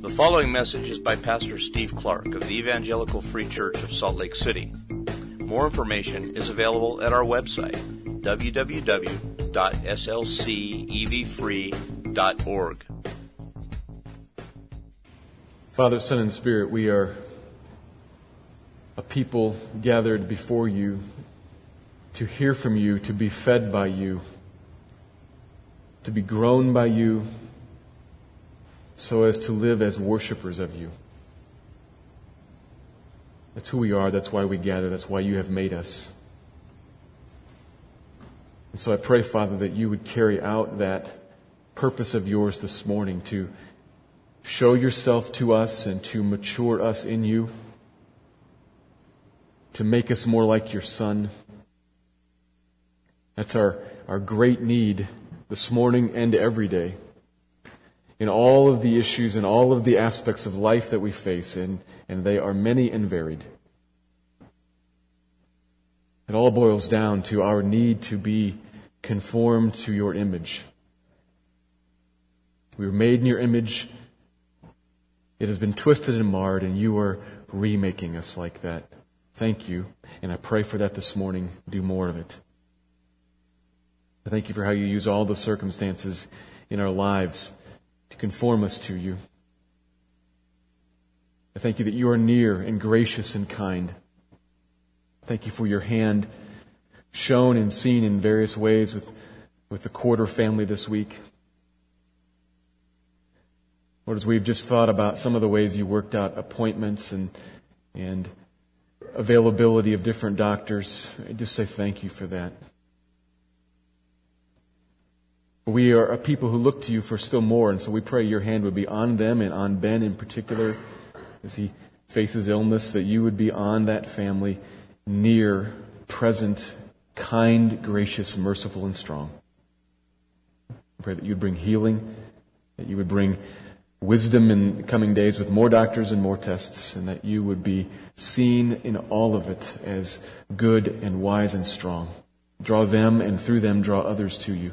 The following message is by Pastor Steve Clark of the Evangelical Free Church of Salt Lake City. More information is available at our website, www.slcevfree.org. Father, Son, and Spirit, we are a people gathered before you to hear from you, to be fed by you, to be grown by you, so as to live as worshippers of you. That's who we are. That's why we gather. That's why you have made us. And so I pray, Father, that you would carry out that purpose of yours this morning to show yourself to us and to mature us in you, to make us more like your Son. That's our, our great need this morning and every day in all of the issues and all of the aspects of life that we face, and, and they are many and varied. It all boils down to our need to be conformed to your image. We were made in your image. It has been twisted and marred, and you are remaking us like that. Thank you. And I pray for that this morning. Do more of it. I thank you for how you use all the circumstances in our lives conform us to you. I thank you that you are near and gracious and kind. Thank you for your hand shown and seen in various ways with, with the quarter family this week. Lord, as we've just thought about some of the ways you worked out appointments and, and availability of different doctors, I just say thank you for that. We are a people who look to you for still more, and so we pray your hand would be on them and on Ben in particular as he faces illness, that you would be on that family, near, present, kind, gracious, merciful, and strong. I pray that you would bring healing, that you would bring wisdom in coming days with more doctors and more tests, and that you would be seen in all of it as good and wise and strong. Draw them, and through them, draw others to you.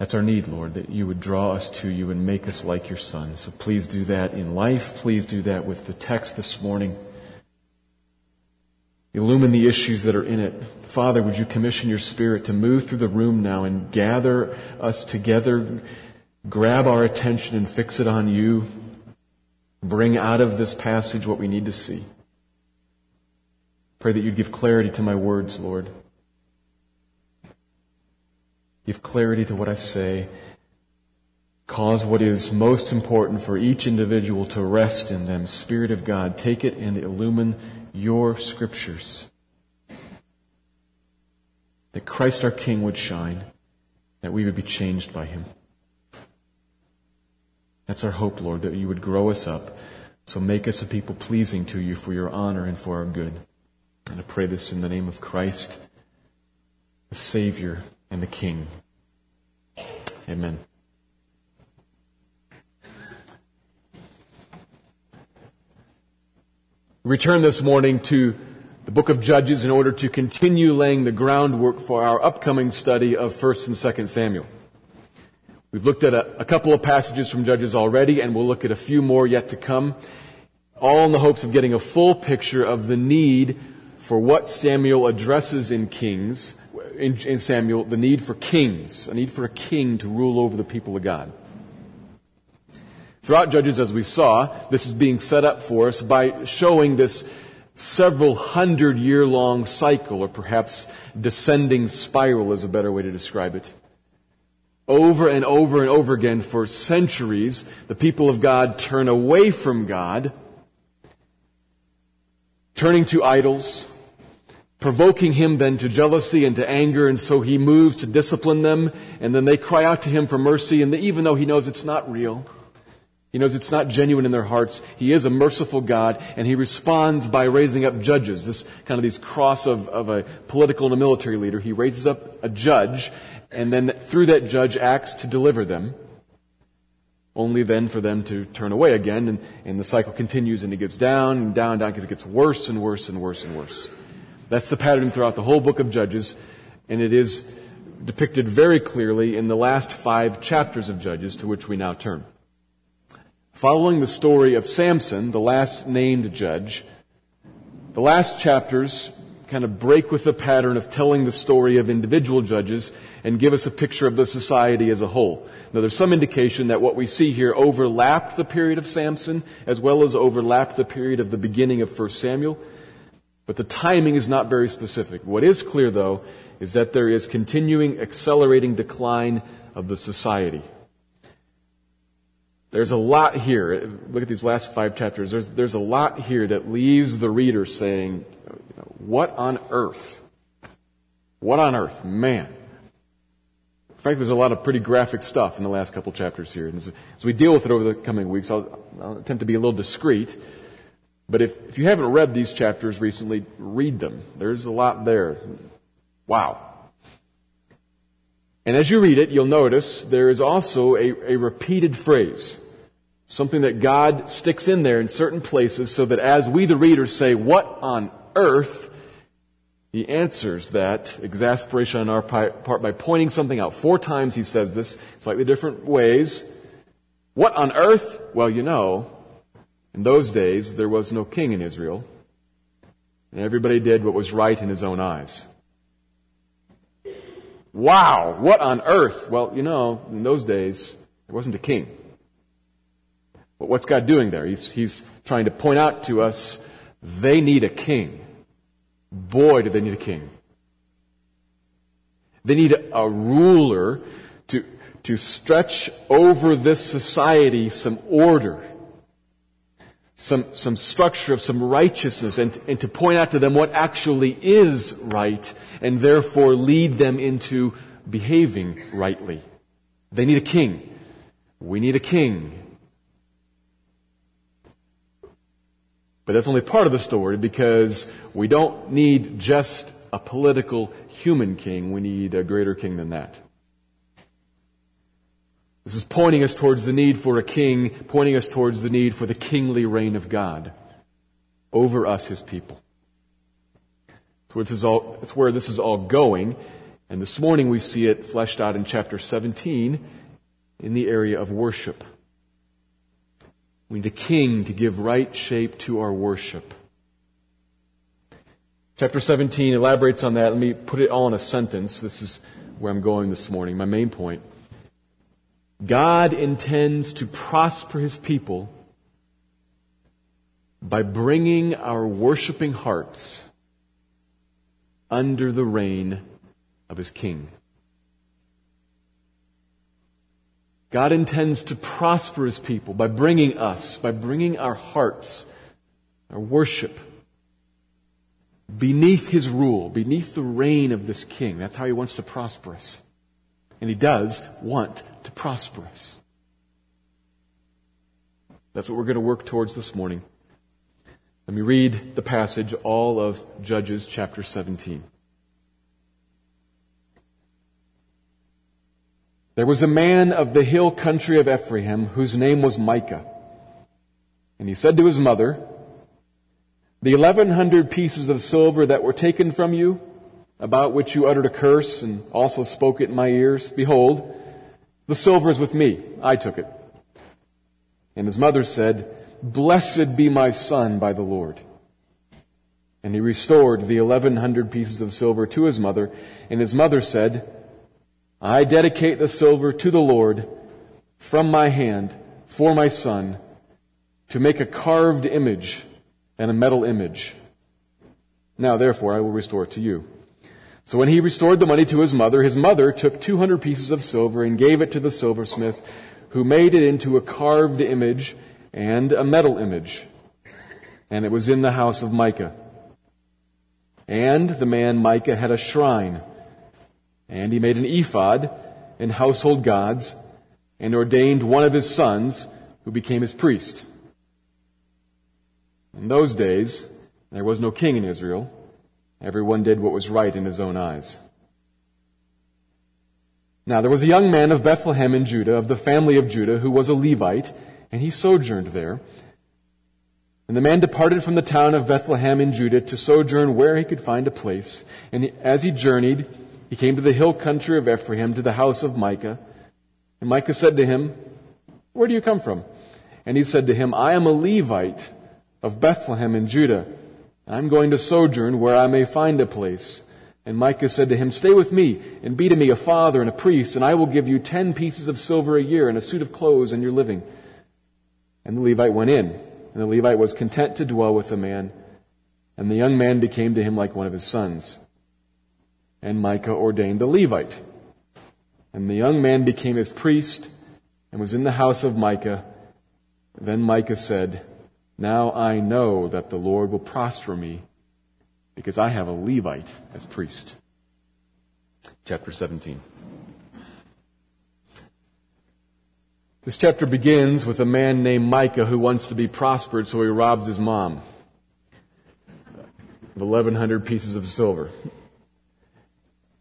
That's our need, Lord, that you would draw us to you and make us like your Son. So please do that in life. Please do that with the text this morning. Illumine the issues that are in it. Father, would you commission your Spirit to move through the room now and gather us together, grab our attention and fix it on you, bring out of this passage what we need to see. Pray that you'd give clarity to my words, Lord. Give clarity to what I say. Cause what is most important for each individual to rest in them. Spirit of God, take it and illumine your scriptures. That Christ our King would shine, that we would be changed by him. That's our hope, Lord, that you would grow us up. So make us a people pleasing to you for your honor and for our good. And I pray this in the name of Christ, the Savior and the King. Amen. Return this morning to the book of Judges in order to continue laying the groundwork for our upcoming study of 1st and 2nd Samuel. We've looked at a, a, couple of passages from Judges already, and we'll look at a few more yet to come, all in the hopes of getting a full picture of the need for what Samuel addresses in Kings in, in Samuel the need for kings, a need for a king to rule over the people of God. Throughout Judges, as we saw, this is being set up for us by showing this several hundred year long cycle, or perhaps descending spiral is a better way to describe it. Over and over and over again for centuries, the people of God turn away from God, turning to idols, provoking him then to jealousy and to anger, and so he moves to discipline them, and then they cry out to him for mercy, and even though he knows it's not real, he knows it's not genuine in their hearts, he is a merciful God, and he responds by raising up judges, this kind of these cross of, of a political and a military leader. He raises up a judge, and then through that judge acts to deliver them, only then for them to turn away again, and, and the cycle continues, and it gets down and down and down because it gets worse and worse and worse and worse. That's the pattern throughout the whole book of Judges, and it is depicted very clearly in the last five chapters of Judges to which we now turn. Following the story of Samson, the last named judge, the last chapters kind of break with the pattern of telling the story of individual judges and give us a picture of the society as a whole. Now there's some indication that what we see here overlapped the period of Samson as well as overlapped the period of the beginning of 1 Samuel. But the timing is not very specific. What is clear though is that there is continuing accelerating decline of the society. There's a lot here. Look at these last five chapters. There's, there's a lot here that leaves the reader saying, what on earth? What on earth? Man. Frankly, there's a lot of pretty graphic stuff in the last couple chapters here. As, as we deal with it over the coming weeks, I'll, I'll attempt to be a little discreet. But if, if you haven't read these chapters recently, read them. There's a lot there. Wow. And as you read it, you'll notice there is also a, a repeated phrase. Something that God sticks in there in certain places so that as we, the readers, say, What on earth? He answers that exasperation on our part by pointing something out. Four times he says this, slightly different ways. What on earth? Well, you know, in those days there was no king in Israel, and everybody did what was right in his own eyes. Wow, what on earth? Well, you know, in those days there wasn't a king. But what's God doing there? He's, he's trying to point out to us they need a king. Boy, do they need a king. They need a, ruler to, to stretch over this society some order, some, some structure of some righteousness, and, and to point out to them what actually is right, and therefore lead them into behaving rightly. They need a king. We need a king. But that's only part of the story because we don't need just a political human king. We need a greater king than that. This is pointing us towards the need for a king, pointing us towards the need for the kingly reign of God over us, his people. That's where this is all, that's where this is all going. And this morning we see it fleshed out in chapter 17 in the area of worship. We need a king to give right shape to our worship. Chapter 17 elaborates on that. Let me put it all in a sentence. This is where I'm going this morning, my main point. God intends to prosper his people by bringing our worshiping hearts under the reign of his king. God intends to prosper his people by bringing us, by bringing our hearts, our worship, beneath his rule, beneath the reign of this king. That's how he wants to prosper us. And he does want to prosper us. That's what we're going to work towards this morning. Let me read the passage, all of Judges chapter 17. There was a man of the hill country of Ephraim whose name was Micah. And he said to his mother, The eleven hundred pieces of silver that were taken from you, about which you uttered a curse and also spoke it in my ears, behold, the silver is with me. I took it. And his mother said, Blessed be my son by the Lord. And he restored the eleven hundred pieces of silver to his mother, and his mother said, I dedicate the silver to the Lord from my hand for my son to make a carved image and a metal image. Now therefore I will restore it to you. So when he restored the money to his mother, his mother took 200 pieces of silver and gave it to the silversmith who made it into a carved image and a metal image. And it was in the house of Micah. And the man Micah had a shrine and he made an ephod and household gods and ordained one of his sons who became his priest. In those days, there was no king in Israel. Everyone did what was right in his own eyes. Now there was a young man of Bethlehem in Judah, of the family of Judah, who was a Levite, and he sojourned there. And the man departed from the town of Bethlehem in Judah to sojourn where he could find a place. And as he journeyed, he came to the hill country of Ephraim, to the house of Micah. And Micah said to him, Where do you come from? And he said to him, I am a Levite of Bethlehem in Judah. I'm going to sojourn where I may find a place. And Micah said to him, Stay with me and be to me a father and a priest, and I will give you ten pieces of silver a year and a suit of clothes and your living. And the Levite went in, and the Levite was content to dwell with the man, and the young man became to him like one of his sons. And Micah ordained the Levite. And the young man became his priest and was in the house of Micah. Then Micah said, Now I know that the Lord will prosper me because I have a Levite as priest. Chapter 17. This chapter begins with a man named Micah who wants to be prospered, so he robs his mom of 1,100 pieces of silver.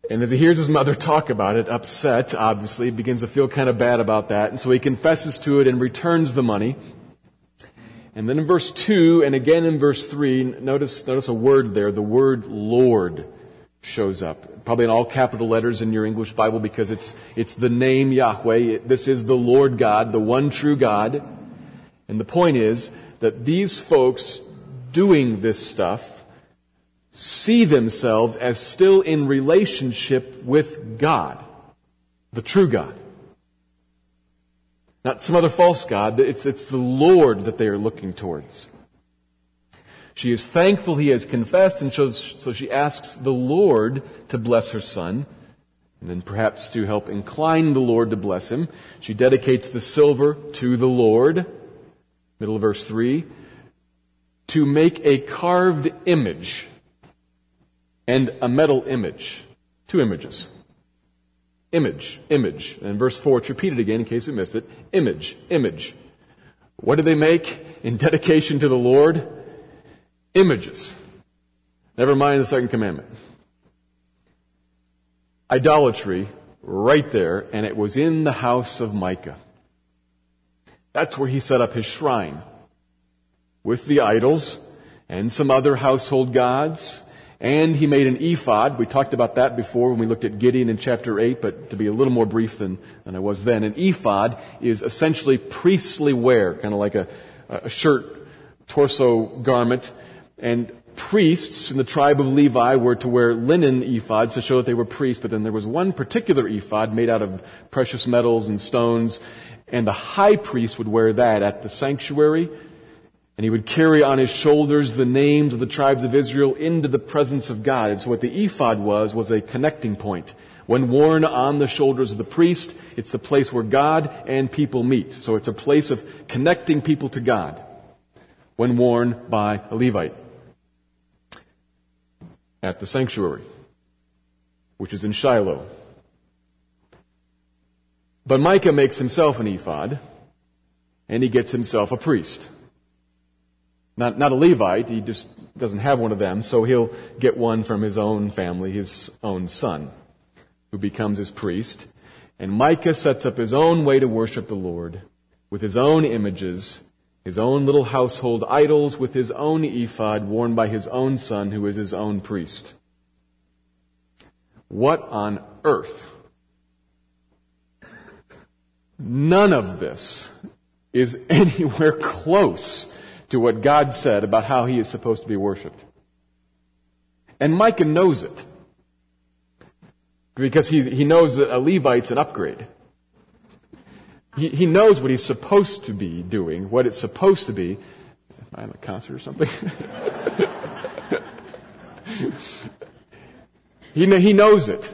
And as he hears his mother talk about it, upset, obviously, begins to feel kind of bad about that. And so he confesses to it and returns the money. And then in verse 2 and again in verse 3, notice, notice a word there. The word Lord shows up. Probably in all capital letters in your English Bible because it's, it's the name Yahweh. This is the Lord God, the one true God. And the point is that these folks doing this stuff see themselves as still in relationship with God, the true God. Not some other false God, it's, it's the Lord that they are looking towards. She is thankful he has confessed, and so she asks the Lord to bless her son, and then perhaps to help incline the Lord to bless him. She dedicates the silver to the Lord, middle of verse 3, to make a carved image and a metal image. Two images. Image, image. And verse 4, it's repeated again in case we missed it. Image, image. What do they make in dedication to the Lord? Images. Never mind the second commandment. Idolatry, right there, and it was in the house of Micah. That's where he set up his shrine. With the idols and some other household gods and he made an ephod. We talked about that before when we looked at Gideon in chapter 8, but to be a little more brief than, than I was then. An ephod is essentially priestly wear, kind of like a, a shirt, torso garment. And priests in the tribe of Levi were to wear linen ephods to show that they were priests, but then there was one particular ephod made out of precious metals and stones, and the high priest would wear that at the sanctuary and he would carry on his shoulders the names of the tribes of Israel into the presence of God. And so what the ephod was, was a connecting point. When worn on the shoulders of the priest, it's the place where God and people meet. So it's a place of connecting people to God when worn by a Levite at the sanctuary, which is in Shiloh. But Micah makes himself an ephod, and he gets himself a priest. Not, not a Levite, he just doesn't have one of them, so he'll get one from his own family, his own son, who becomes his priest. And Micah sets up his own way to worship the Lord with his own images, his own little household idols, with his own ephod worn by his own son, who is his own priest. What on earth? None of this is anywhere close to what God said about how he is supposed to be worshiped. And Micah knows it. Because he, he knows that a Levite's an upgrade. He, he knows what he's supposed to be doing, what it's supposed to be. Am I in a concert or something? he, he knows it.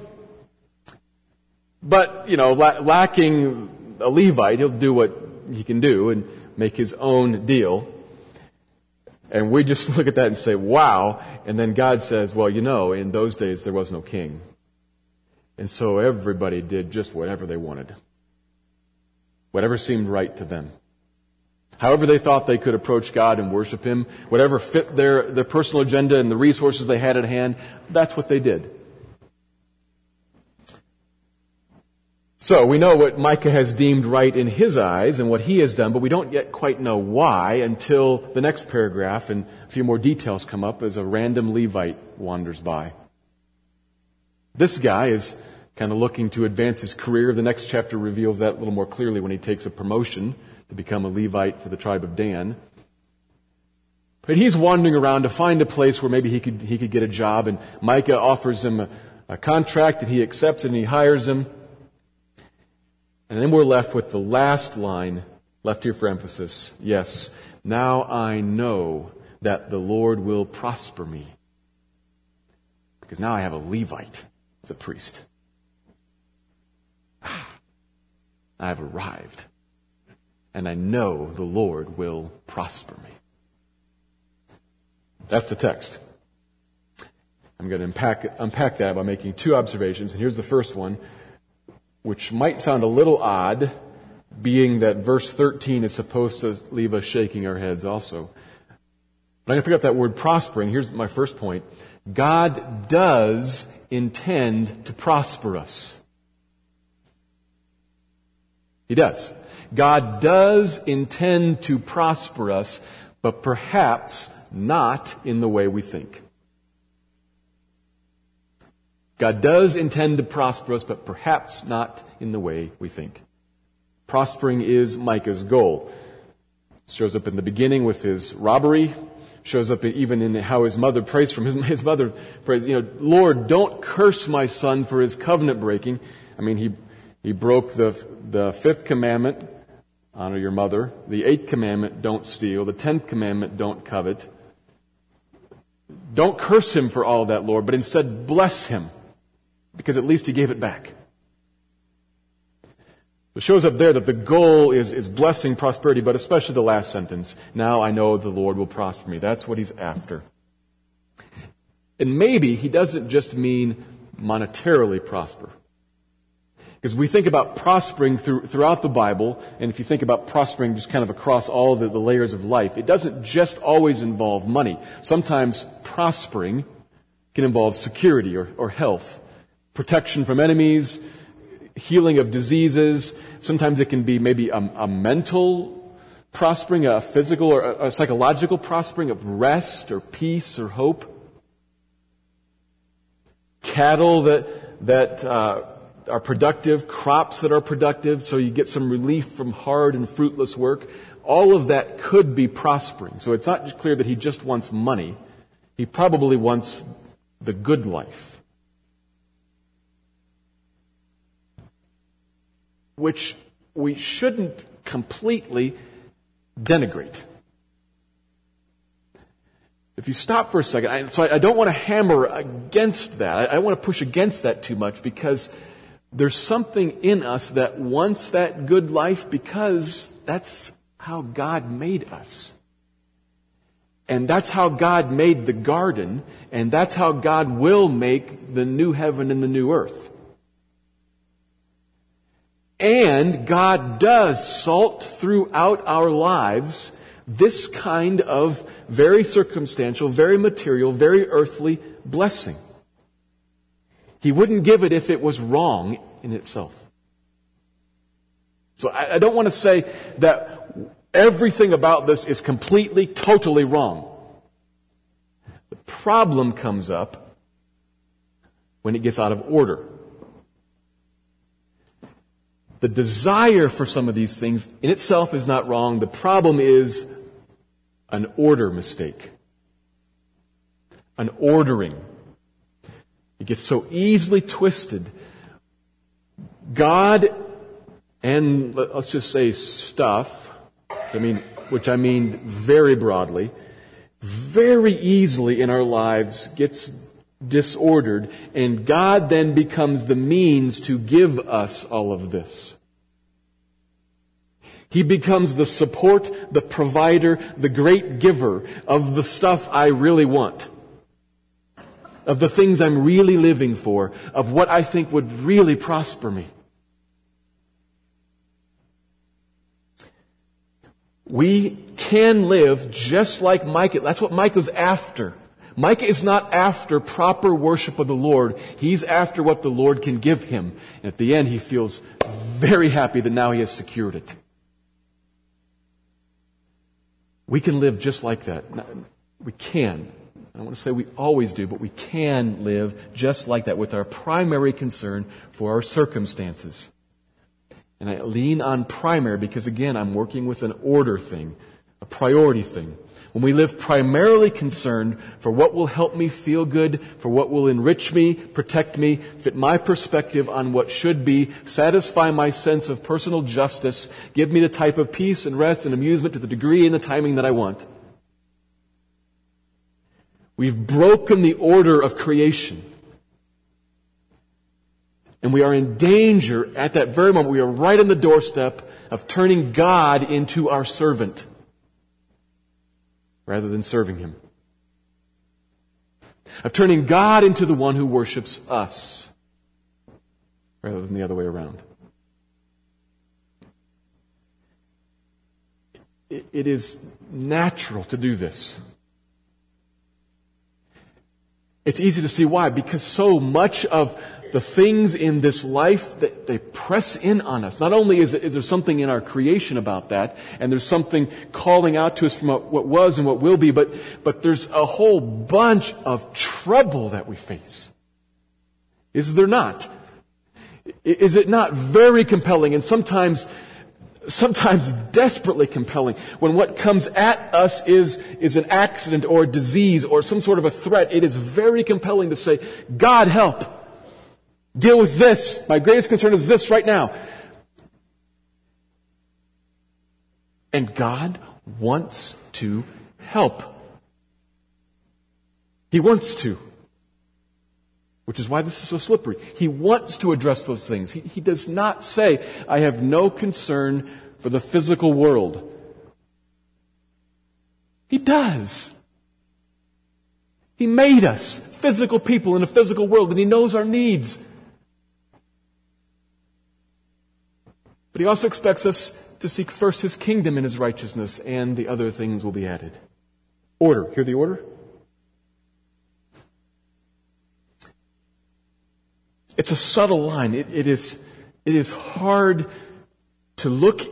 But, you know, la- lacking a Levite, he'll do what he can do and make his own deal. And we just look at that and say, wow. And then God says, well, you know, in those days there was no king. And so everybody did just whatever they wanted. Whatever seemed right to them. However they thought they could approach God and worship Him, whatever fit their, their personal agenda and the resources they had at hand, that's what they did. So we know what Micah has deemed right in his eyes and what he has done, but we don't yet quite know why until the next paragraph and a few more details come up as a random Levite wanders by. This guy is kind of looking to advance his career. The next chapter reveals that a little more clearly when he takes a promotion to become a Levite for the tribe of Dan. But he's wandering around to find a place where maybe he could, he could get a job, and Micah offers him a, a contract that he accepts and he hires him. And then we're left with the last line left here for emphasis. Yes, now I know that the Lord will prosper me. Because now I have a Levite as a priest. Ah, I have arrived. And I know the Lord will prosper me. That's the text. I'm going to unpack, unpack that by making two observations. And here's the first one, which might sound a little odd, being that verse 13 is supposed to leave us shaking our heads also. But I'm going to pick up that word prospering. Here's my first point. God does intend to prosper us. He does. God does intend to prosper us, but perhaps not in the way we think. God does intend to prosper us, but perhaps not in the way we think. Prospering is Micah's goal. It shows up in the beginning with his robbery, shows up even in how his mother prays from his, his mother prays, you know, Lord, don't curse my son for his covenant breaking. I mean, he, he broke the, the fifth commandment, honor your mother. The eighth commandment, don't steal. The tenth commandment, don't covet. Don't curse him for all that, Lord, but instead bless him because at least he gave it back. It shows up there that the goal is, is blessing prosperity, but especially the last sentence. Now I know the Lord will prosper me. That's what he's after. And maybe he doesn't just mean monetarily prosper. Because we think about prospering through, throughout the Bible, and if you think about prospering just kind of across all the, the layers of life, it doesn't just always involve money. Sometimes prospering can involve security or, or health, protection from enemies, healing of diseases. Sometimes it can be maybe a, a mental prospering, a physical or a, a psychological prospering of rest or peace or hope. Cattle that, that, uh, are productive, crops that are productive, so you get some relief from hard and fruitless work. All of that could be prospering. So it's not clear that he just wants money. He probably wants the good life. Which we shouldn't completely denigrate. If you stop for a second, I, so I, I, don't want to hammer against that. I, I want to push against that too much because there's something in us that wants that good life because that's how God made us. And that's how God made the garden, and that's how God will make the new heaven and the new earth. And God does salt throughout our lives this kind of very circumstantial, very material, very earthly blessing. He wouldn't give it if it was wrong in itself. So I, I don't want to say that everything about this is completely, totally wrong. The problem comes up when it gets out of order. The desire for some of these things in itself is not wrong. The problem is an order mistake. An ordering it gets so easily twisted. God and let's just say stuff, I mean, which I mean very broadly, very easily in our lives gets disordered and God then becomes the means to give us all of this. He becomes the support, the provider, the great giver of the stuff I really want of the things I'm really living for, of what I think would really prosper me. We can live just like Micah. That's what Micah's after. Micah is not after proper worship of the Lord. He's after what the Lord can give him. And at the end, he feels very happy that now he has secured it. We can live just like that. We can. I don't want to say we always do, but we can live just like that with our primary concern for our circumstances. And I lean on primary because again, I'm working with an order thing, a priority thing. When we live primarily concerned for what will help me feel good, for what will enrich me, protect me, fit my perspective on what should be, satisfy my sense of personal justice, give me the type of peace and rest and amusement to the degree and the timing that I want. We've broken the order of creation. And we are in danger at that very moment. We are right on the doorstep of turning God into our servant rather than serving Him. Of turning God into the one who worships us rather than the other way around. It is natural to do this. It's easy to see why, because so much of the things in this life that they press in on us. Not only is, there something in our creation about that, and there's something calling out to us from what was and what will be, but, but there's a whole bunch of trouble that we face. Is there not? Is it not very compelling and sometimes, sometimes desperately compelling when what comes at us is, is an accident or a disease or some sort of a threat? It is very compelling to say, God help. Deal with this. My greatest concern is this right now. And God wants to help. He wants to. Which is why this is so slippery. He wants to address those things. He, he does not say, I have no concern for the physical world. He does. He made us physical people in a physical world and He knows our needs. But he also expects us to seek first his kingdom and his righteousness, and the other things will be added. Order. Hear the order? It's a subtle line. It, it, is, it is hard to look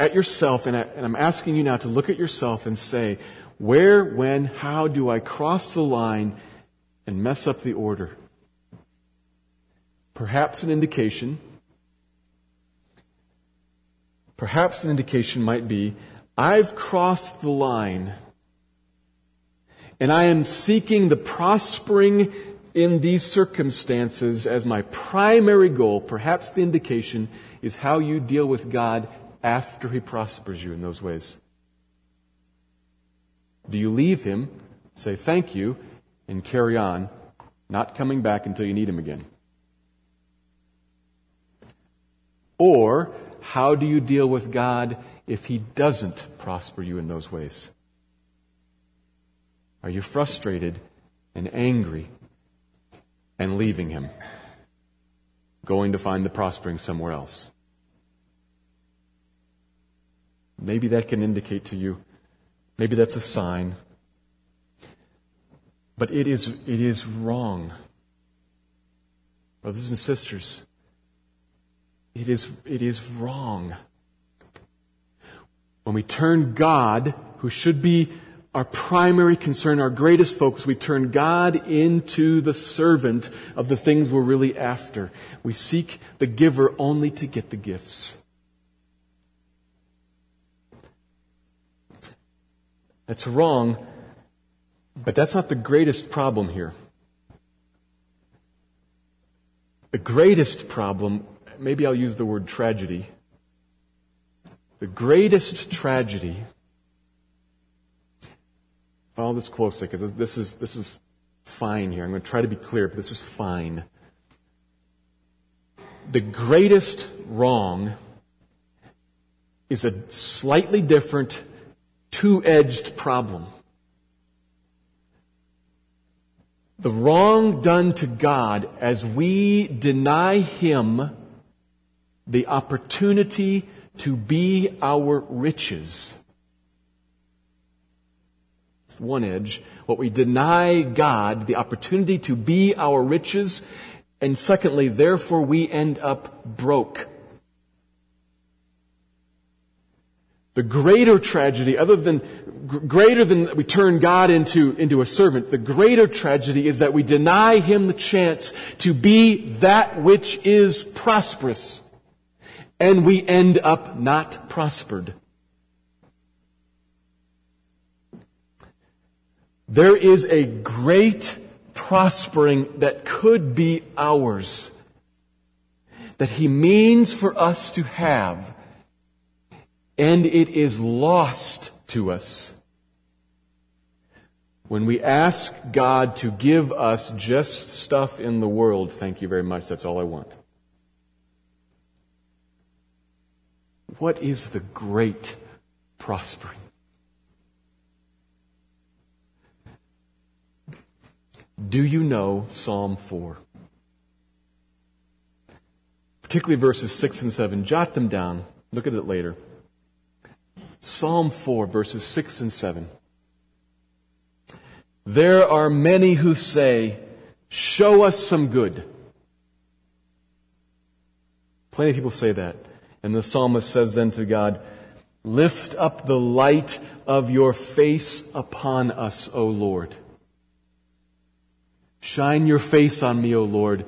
at yourself, and, I, and I'm asking you now to look at yourself and say, where, when, how do I cross the line and mess up the order? Perhaps an indication Perhaps an indication might be I've crossed the line and I am seeking the prospering in these circumstances as my primary goal. Perhaps the indication is how you deal with God after He prospers you in those ways. Do you leave Him, say thank you, and carry on, not coming back until you need Him again? Or how do you deal with God if He doesn't prosper you in those ways? Are you frustrated and angry and leaving Him, going to find the prospering somewhere else? Maybe that can indicate to you, maybe that's a sign. But it is, it is wrong. Brothers and sisters, it is, it is wrong. When we turn God, who should be our primary concern, our greatest focus, we turn God into the servant of the things we're really after. We seek the giver only to get the gifts. That's wrong, but that's not the greatest problem here. The greatest problem maybe I'll use the word tragedy. The greatest tragedy. Follow this closely because this is, this is fine here. I'm going to try to be clear, but this is fine. The greatest wrong is a slightly different, two edged problem. The wrong done to God as we deny Him the opportunity to be our riches. It's one edge. What we deny God, the opportunity to be our riches. And secondly, therefore we end up broke. The greater tragedy, other than, greater than we turn God into, into a servant, the greater tragedy is that we deny Him the chance to be that which is prosperous. And we end up not prospered. There is a great prospering that could be ours, that He means for us to have, and it is lost to us when we ask God to give us just stuff in the world. Thank you very much, that's all I want. What is the great prospering? Do you know Psalm 4? Particularly verses 6 and 7. Jot them down. Look at it later. Psalm 4, verses 6 and 7. There are many who say, Show us some good. Plenty of people say that. And the psalmist says then to God, Lift up the light of your face upon us, O Lord. Shine your face on me, O Lord.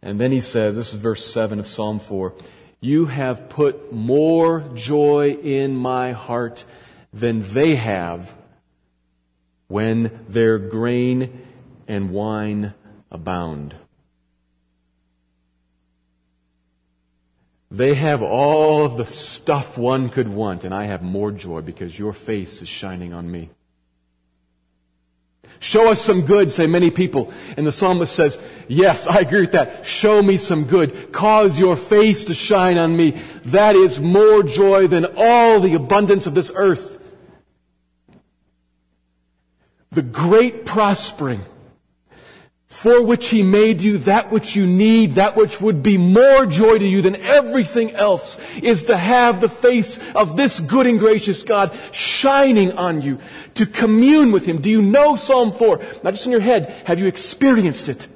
And then he says, this is verse 7 of Psalm 4, You have put more joy in my heart than they have when their grain and wine abound. They have all of the stuff one could want, and I have more joy because your face is shining on me. Show us some good, say many people. And the psalmist says, yes, I agree with that. Show me some good. Cause your face to shine on me. That is more joy than all the abundance of this earth. The great prospering for which he made you, that which you need, that which would be more joy to you than everything else, is to have the face of this good and gracious God shining on you, to commune with him. Do you know Psalm 4? Not just in your head, have you experienced it?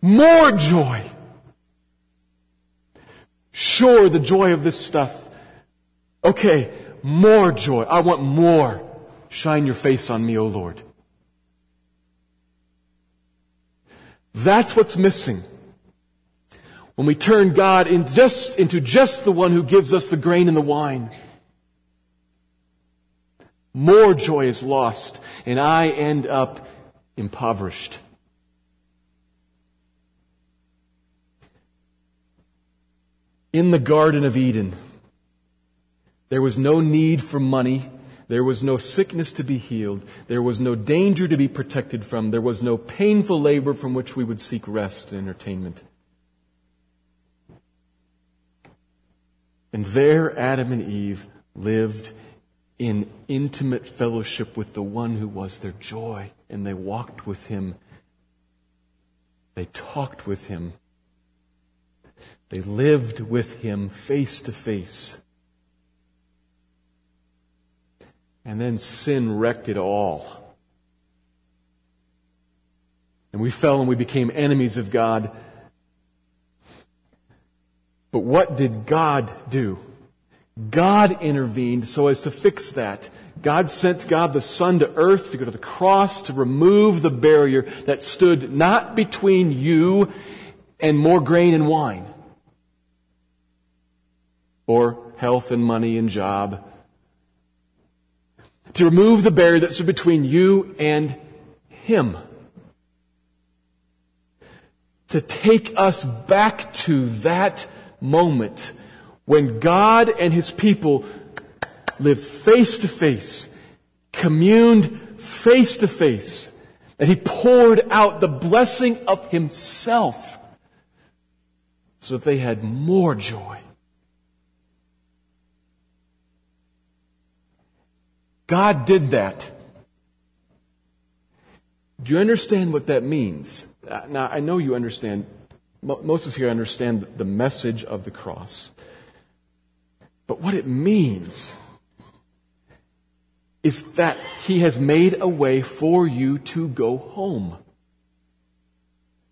More joy. Sure, the joy of this stuff. Okay, more joy. I want more. Shine your face on me, O Lord. That's what's missing. When we turn God in just, into just the one who gives us the grain and the wine. More joy is lost, and I end up impoverished. In the Garden of Eden, there was no need for money there was no sickness to be healed. There was no danger to be protected from. There was no painful labor from which we would seek rest and entertainment. And there Adam and Eve lived in intimate fellowship with the one who was their joy. And they walked with him. They talked with him. They lived with him face to face. And then sin wrecked it all. And we fell and we became enemies of God. But what did God do? God intervened so as to fix that. God sent God the Son to earth to go to the cross to remove the barrier that stood not between you and more grain and wine, or health and money and job, to remove the barrier that stood between you and Him. To take us back to that moment when God and His people lived face to face, communed face to face, that He poured out the blessing of Himself so that they had more joy God did that. Do you understand what that means? Uh, now, I know you understand. Most of us here understand the message of the cross. But what it means is that He has made a way for you to go home.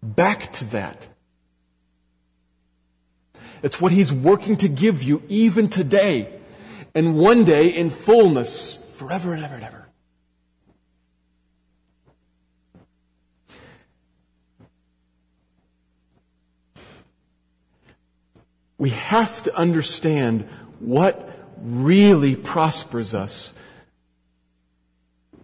Back to that. It's what He's working to give you even today. And one day in fullness, forever and ever and ever. We have to understand what really prospers us.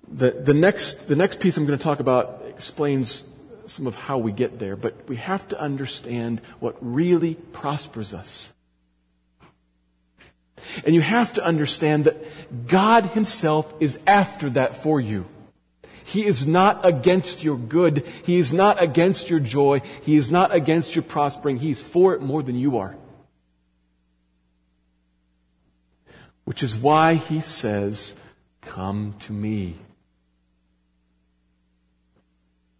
The, the, next, the next piece I'm going to talk about explains some of how we get there, but we have to understand what really prospers us. And you have to understand that God Himself is after that for you. He is not against your good. He is not against your joy. He is not against your prospering. He's for it more than you are. Which is why He says, Come to me.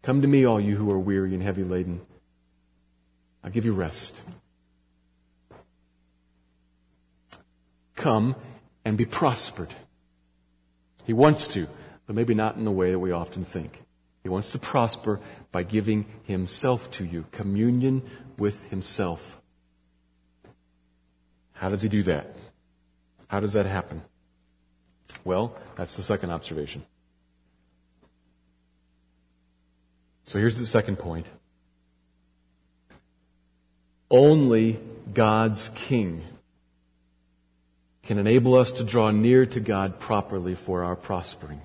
Come to me, all you who are weary and heavy laden. I'll give you rest. Come and be prospered. He wants to, but maybe not in the way that we often think. He wants to prosper by giving Himself to you, communion with Himself. How does He do that? How does that happen? Well, that's the second observation. So here's the second point. Only God's King can enable us to draw near to God properly for our prospering.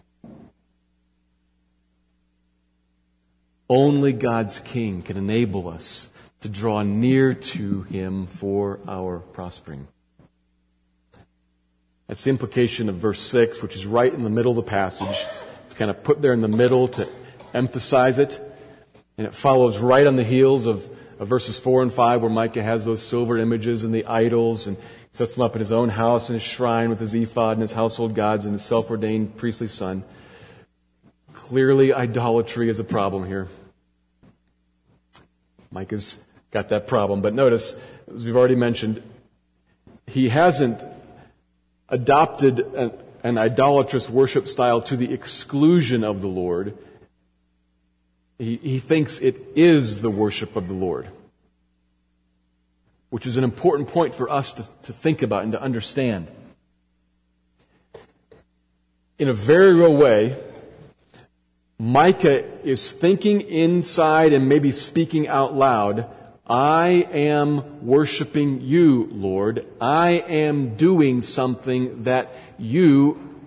Only God's King can enable us to draw near to Him for our prospering. That's the implication of verse 6, which is right in the middle of the passage. It's kind of put there in the middle to emphasize it. And it follows right on the heels of, of verses 4 and 5 where Micah has those silver images and the idols and sets him up in his own house and his shrine with his ephod and his household gods and his self-ordained priestly son. Clearly idolatry is a problem here. Micah's got that problem. But notice, as we've already mentioned, he hasn't adopted an, an idolatrous worship style to the exclusion of the Lord. He, he thinks it is the worship of the Lord, which is an important point for us to, to think about and to understand. In a very real way, Micah is thinking inside and maybe speaking out loud, I am worshiping you, Lord. I am doing something that you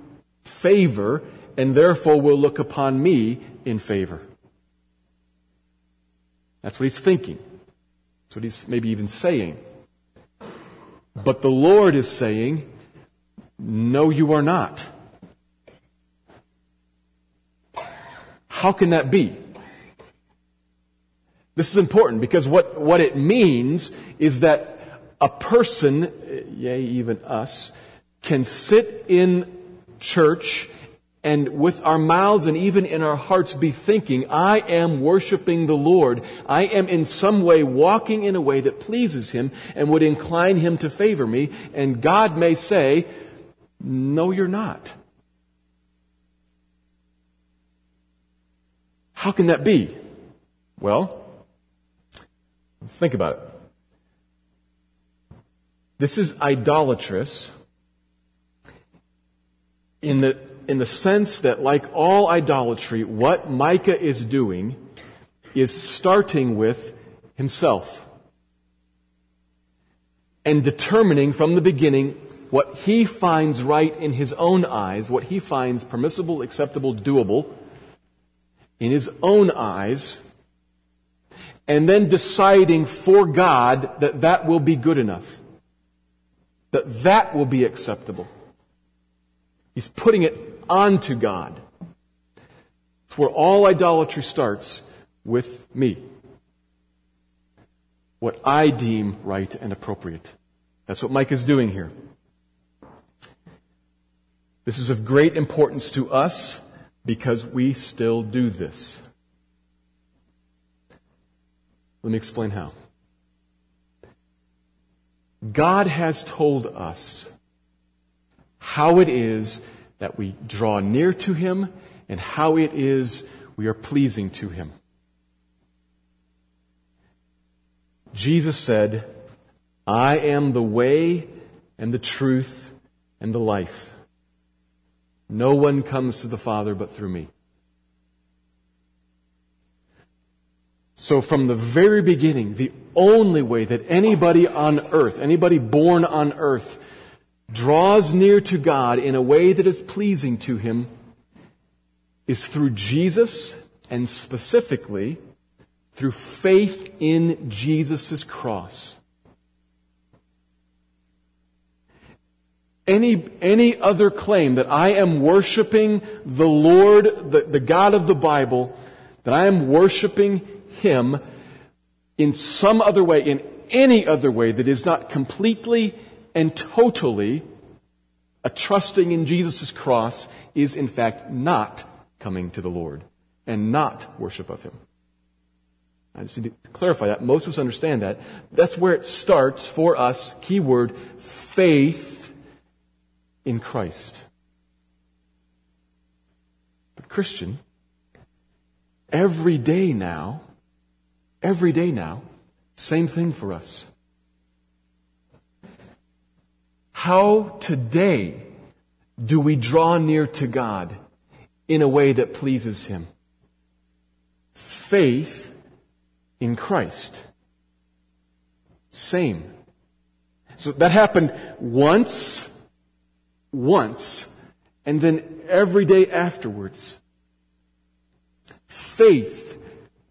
favor and therefore will look upon me in favor. That's what he's thinking. That's what he's maybe even saying. But the Lord is saying, no, you are not. How can that be? This is important because what, what it means is that a person, yea, even us, can sit in church and with our mouths and even in our hearts be thinking, I am worshiping the Lord. I am in some way walking in a way that pleases Him and would incline Him to favor me. And God may say, no, you're not. How can that be? Well, let's think about it. This is idolatrous in the in the sense that, like all idolatry, what Micah is doing is starting with himself and determining from the beginning what he finds right in his own eyes, what he finds permissible, acceptable, doable in his own eyes, and then deciding for God that that will be good enough, that that will be acceptable. He's putting it onto God. It's where all idolatry starts with me. What I deem right and appropriate. That's what Micah is doing here. This is of great importance to us because we still do this. Let me explain how. God has told us how it is that we draw near to Him and how it is we are pleasing to Him. Jesus said, I am the way and the truth and the life. No one comes to the Father but through me. So from the very beginning, the only way that anybody on earth, anybody born on earth, draws near to God in a way that is pleasing to Him is through Jesus and specifically through faith in Jesus' cross. Any, any other claim that I am worshiping the Lord, the, the God of the Bible, that I am worshiping Him in some other way, in any other way that is not completely and totally a trusting in Jesus' cross is in fact not coming to the Lord and not worship of Him. I just need to clarify that. Most of us understand that. That's where it starts for us. Keyword, faith in Christ. But Christian, every day now, every day now, same thing for us. How today do we draw near to God in a way that pleases Him? Faith in Christ. Same. So that happened once, once, and then every day afterwards. Faith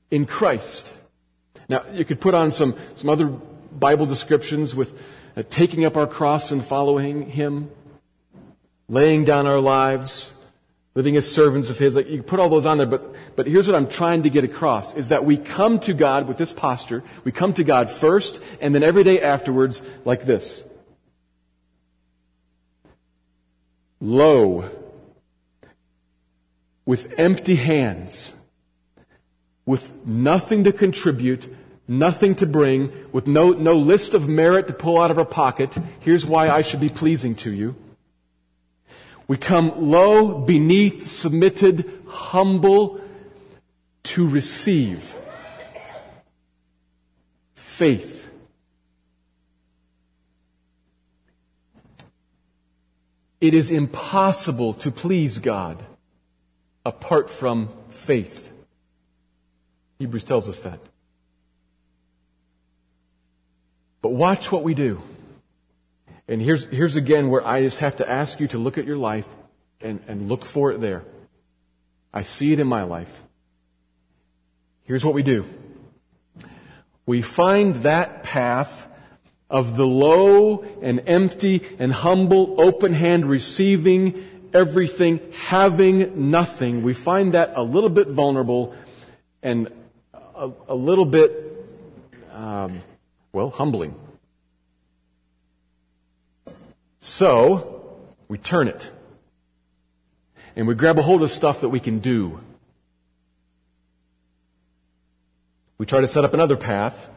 in Christ. Now, you could put on some, some other Bible descriptions with uh, taking up our cross and following Him, laying down our lives, living as servants of His. Like you put all those on there, but, but here's what I'm trying to get across is that we come to God with this posture. We come to God first and then every day afterwards like this. Lo, with empty hands, with nothing to contribute, nothing to bring, with no, no list of merit to pull out of our pocket. Here's why I should be pleasing to you. We come low, beneath, submitted, humble to receive faith. It is impossible to please God apart from faith. Hebrews tells us that. But watch what we do. And here's, here's again where I just have to ask you to look at your life and, and look for it there. I see it in my life. Here's what we do. We find that path of the low and empty and humble, open hand receiving everything, having nothing. We find that a little bit vulnerable and a, a little bit, um, well, humbling. So, we turn it. And we grab a hold of stuff that we can do. We try to set up another path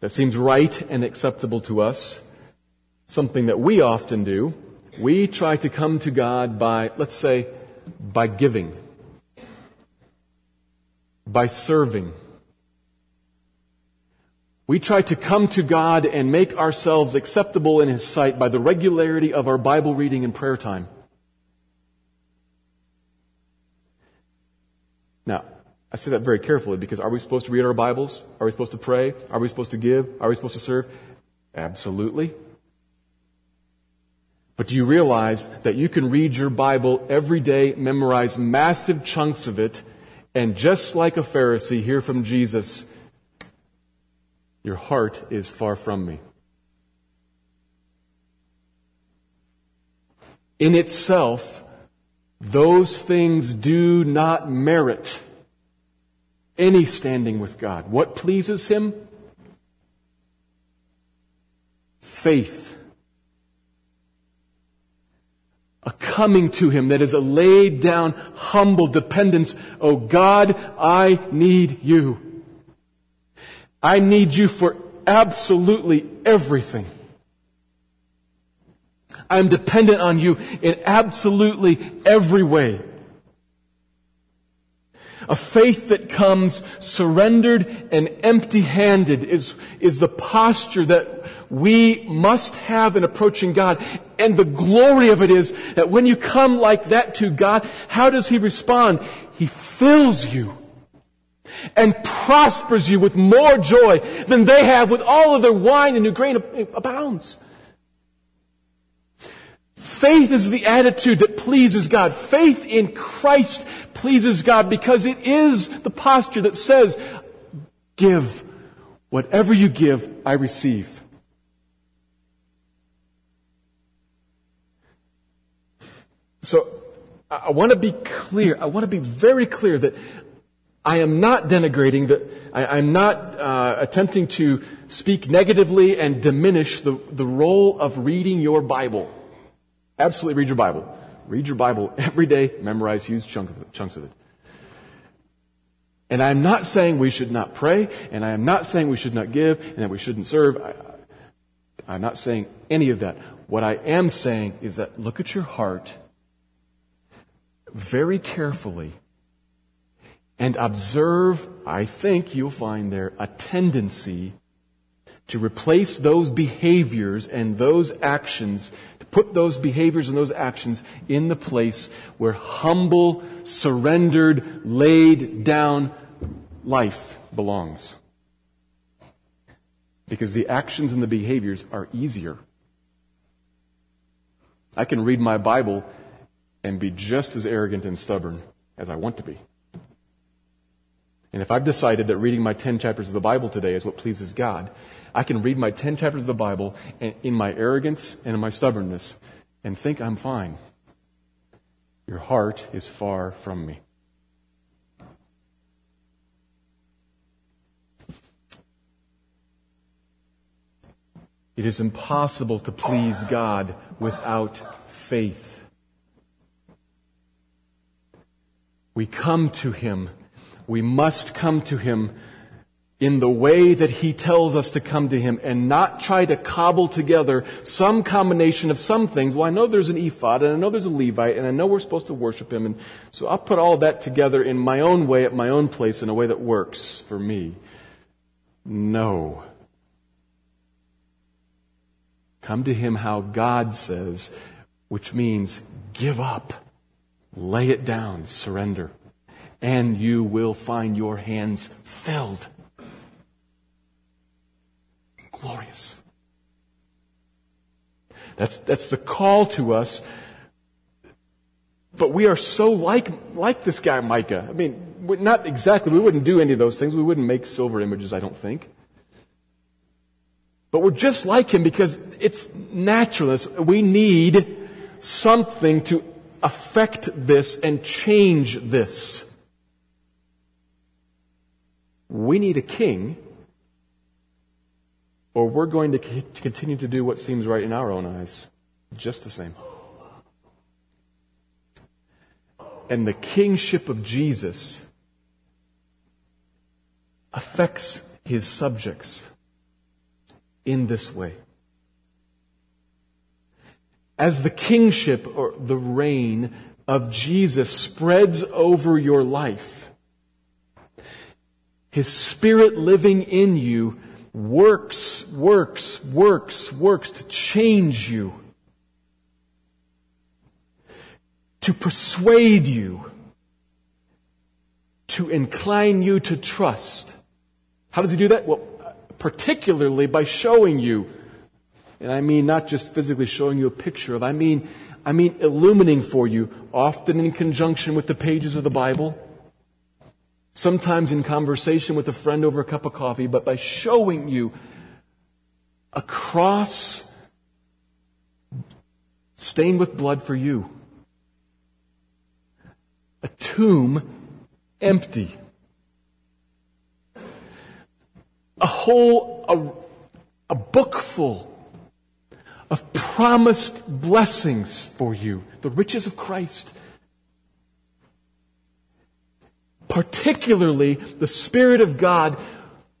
that seems right and acceptable to us. Something that we often do. We try to come to God by, let's say, by giving, by serving, we try to come to God and make ourselves acceptable in His sight by the regularity of our Bible reading and prayer time. Now, I say that very carefully because are we supposed to read our Bibles? Are we supposed to pray? Are we supposed to give? Are we supposed to serve? Absolutely. But do you realize that you can read your Bible every day, memorize massive chunks of it, and just like a Pharisee, hear from Jesus, your heart is far from me. In itself, those things do not merit any standing with God. What pleases Him? Faith. A coming to Him that is a laid down, humble dependence. Oh God, I need you. I need you for absolutely everything. I'm dependent on you in absolutely every way. A faith that comes surrendered and empty handed is, is the posture that we must have in approaching God. And the glory of it is that when you come like that to God, how does He respond? He fills you and prospers you with more joy than they have with all of their wine and new grain abounds. Faith is the attitude that pleases God. Faith in Christ pleases God because it is the posture that says, give. Whatever you give, I receive. So, I want to be clear. I want to be very clear that I am not denigrating, I, am not uh, attempting to speak negatively and diminish the, the role of reading your Bible. Absolutely read your Bible. Read your Bible every day, memorize huge chunk of it, chunks of it. And I'm not saying we should not pray, and I am not saying we should not give, and that we shouldn't serve. I, I'm not saying any of that. What I am saying is that look at your heart very carefully and observe, I think you'll find there a tendency to replace those behaviors and those actions to put those behaviors and those actions in the place where humble, surrendered, laid down life belongs. Because the actions and the behaviors are easier. I can read my Bible and be just as arrogant and stubborn as I want to be. And if I've decided that reading my 10 chapters of the Bible today is what pleases God, I can read my 10 chapters of the Bible in my arrogance and in my stubbornness and think I'm fine. Your heart is far from me. It is impossible to please God without faith. We come to Him. We must come to Him in the way that he tells us to come to him and not try to cobble together some combination of some things. Well, I know there's an ephod and I know there's a Levite and I know we're supposed to worship him. And so I'll put all that together in my own way at my own place in a way that works for me. No. Come to him how God says, which means give up, lay it down, surrender, and you will find your hands filled glorious. That's, that's the call to us. But we are so like, like this guy Micah. I mean, not exactly, we wouldn't do any of those things. We wouldn't make silver images, I don't think. But we're just like him because it's naturalness. We need something to affect this and change this. We need a king or we're going to continue to do what seems right in our own eyes, just the same. And the kingship of Jesus affects his subjects in this way. As the kingship or the reign of Jesus spreads over your life, his spirit living in you works, works, works, works to change you, to persuade you, to incline you to trust. How does he do that? Well, particularly by showing you, and I mean not just physically showing you a picture of, I mean, I mean illuminating for you, often in conjunction with the pages of the Bible sometimes in conversation with a friend over a cup of coffee, but by showing you a cross stained with blood for you, a tomb empty, a whole, a, a book full of promised blessings for you, the riches of Christ particularly the Spirit of God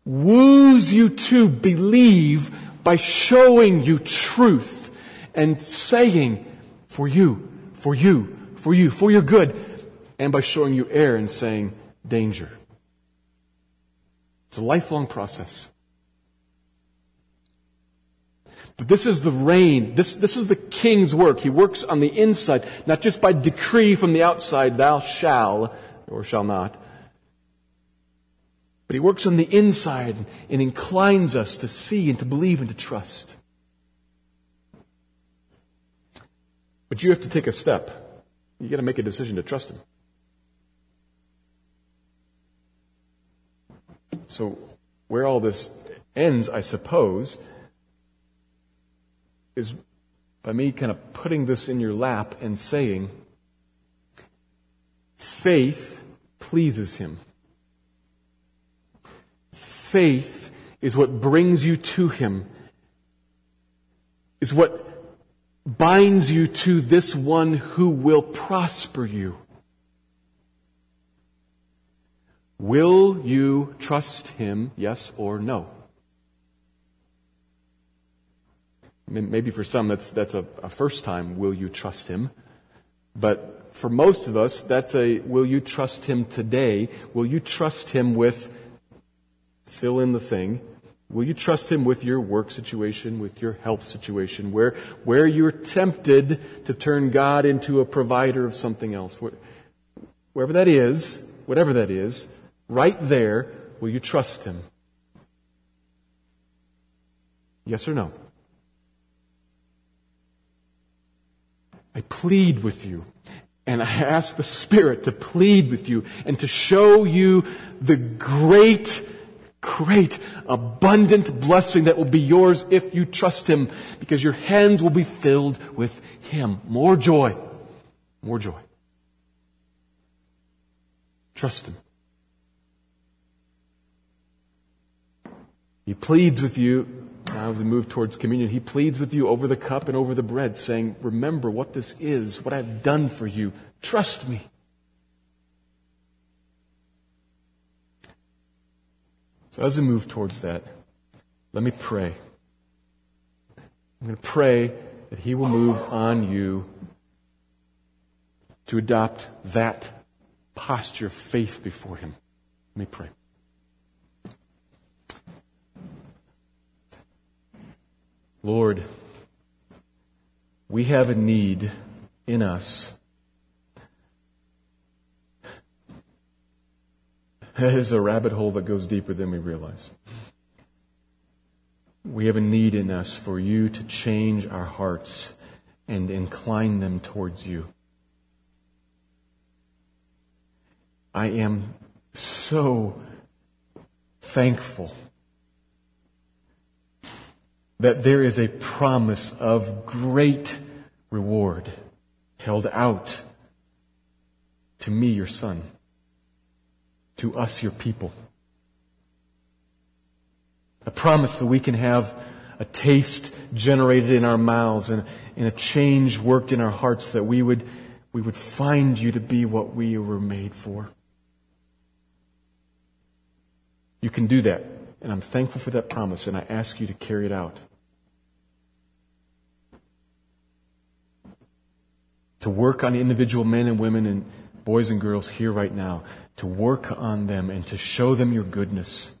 woos you to believe by showing you truth and saying, for you, for you, for you, for your good, and by showing you error and saying, danger. It's a lifelong process. But this is the reign. This, this is the king's work. He works on the inside, not just by decree from the outside, thou shall or shall not. But he works on the inside and inclines us to see and to believe and to trust. But you have to take a step. You gotta make a decision to trust him. So, where all this ends, I suppose, is by me kind of putting this in your lap and saying, faith pleases him. Faith is what brings you to him, is what binds you to this one who will prosper you. Will you trust him, yes or no? Maybe for some that's, that's a, a, first time, will you trust him? But for most of us, that's a, will you trust him today? Will you trust him with, fill in the thing, will you trust him with your work situation, with your health situation, where, where you're tempted to turn God into a provider of something else? Wherever that is, whatever that is, right there, will you trust him? Yes or no? I plead with you. And I ask the Spirit to plead with you and to show you the great, great, abundant blessing that will be yours if you trust Him because your hands will be filled with Him. More joy. More joy. Trust Him. He pleads with you now, as we move towards communion, he pleads with you over the cup and over the bread, saying, Remember what this is, what I've done for you. Trust me. So, as we move towards that, let me pray. I'm going to pray that he will move on you to adopt that posture of faith before him. Let me pray. Lord, we have a need in us. That is a rabbit hole that goes deeper than we realize. We have a need in us for you to change our hearts and incline them towards you. I am so thankful that there is a promise of great reward held out to me, your son, to us, your people. A promise that we can have a taste generated in our mouths and, and a change worked in our hearts that we would, we would find you to be what we were made for. You can do that. And I'm thankful for that promise, and I ask you to carry it out. To work on individual men and women and boys and girls here right now, to work on them and to show them your goodness,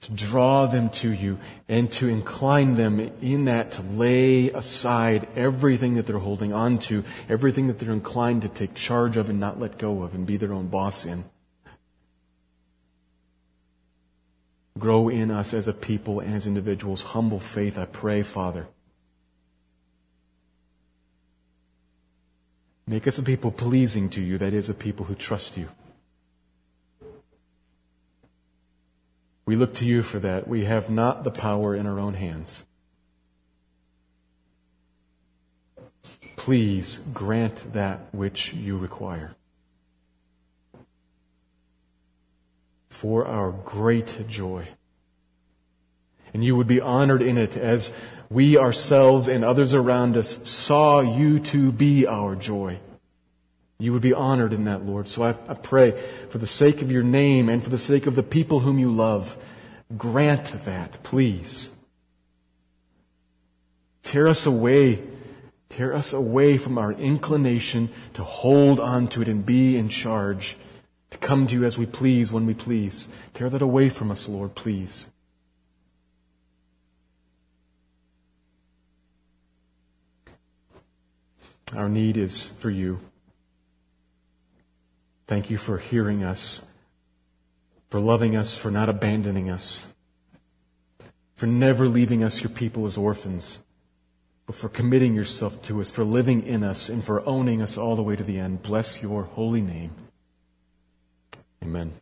to draw them to you and to incline them in that to lay aside everything that they're holding on to, everything that they're inclined to take charge of and not let go of and be their own boss in. Grow in us as a people and as individuals humble faith, I pray, Father. Make us a people pleasing to you, that is, a people who trust you. We look to you for that. We have not the power in our own hands. Please grant that which you require. For our great joy. And you would be honored in it as we ourselves and others around us saw you to be our joy. You would be honored in that, Lord. So I, I, pray for the sake of your name and for the sake of the people whom you love, grant that, please. Tear us away, tear us away from our inclination to hold on to it and be in charge, to come to you as we please when we please. Tear that away from us, Lord, please. Our need is for you. Thank you for hearing us, for loving us, for not abandoning us, for never leaving us, your people, as orphans, but for committing yourself to us, for living in us, and for owning us all the way to the end. Bless your holy name. Amen.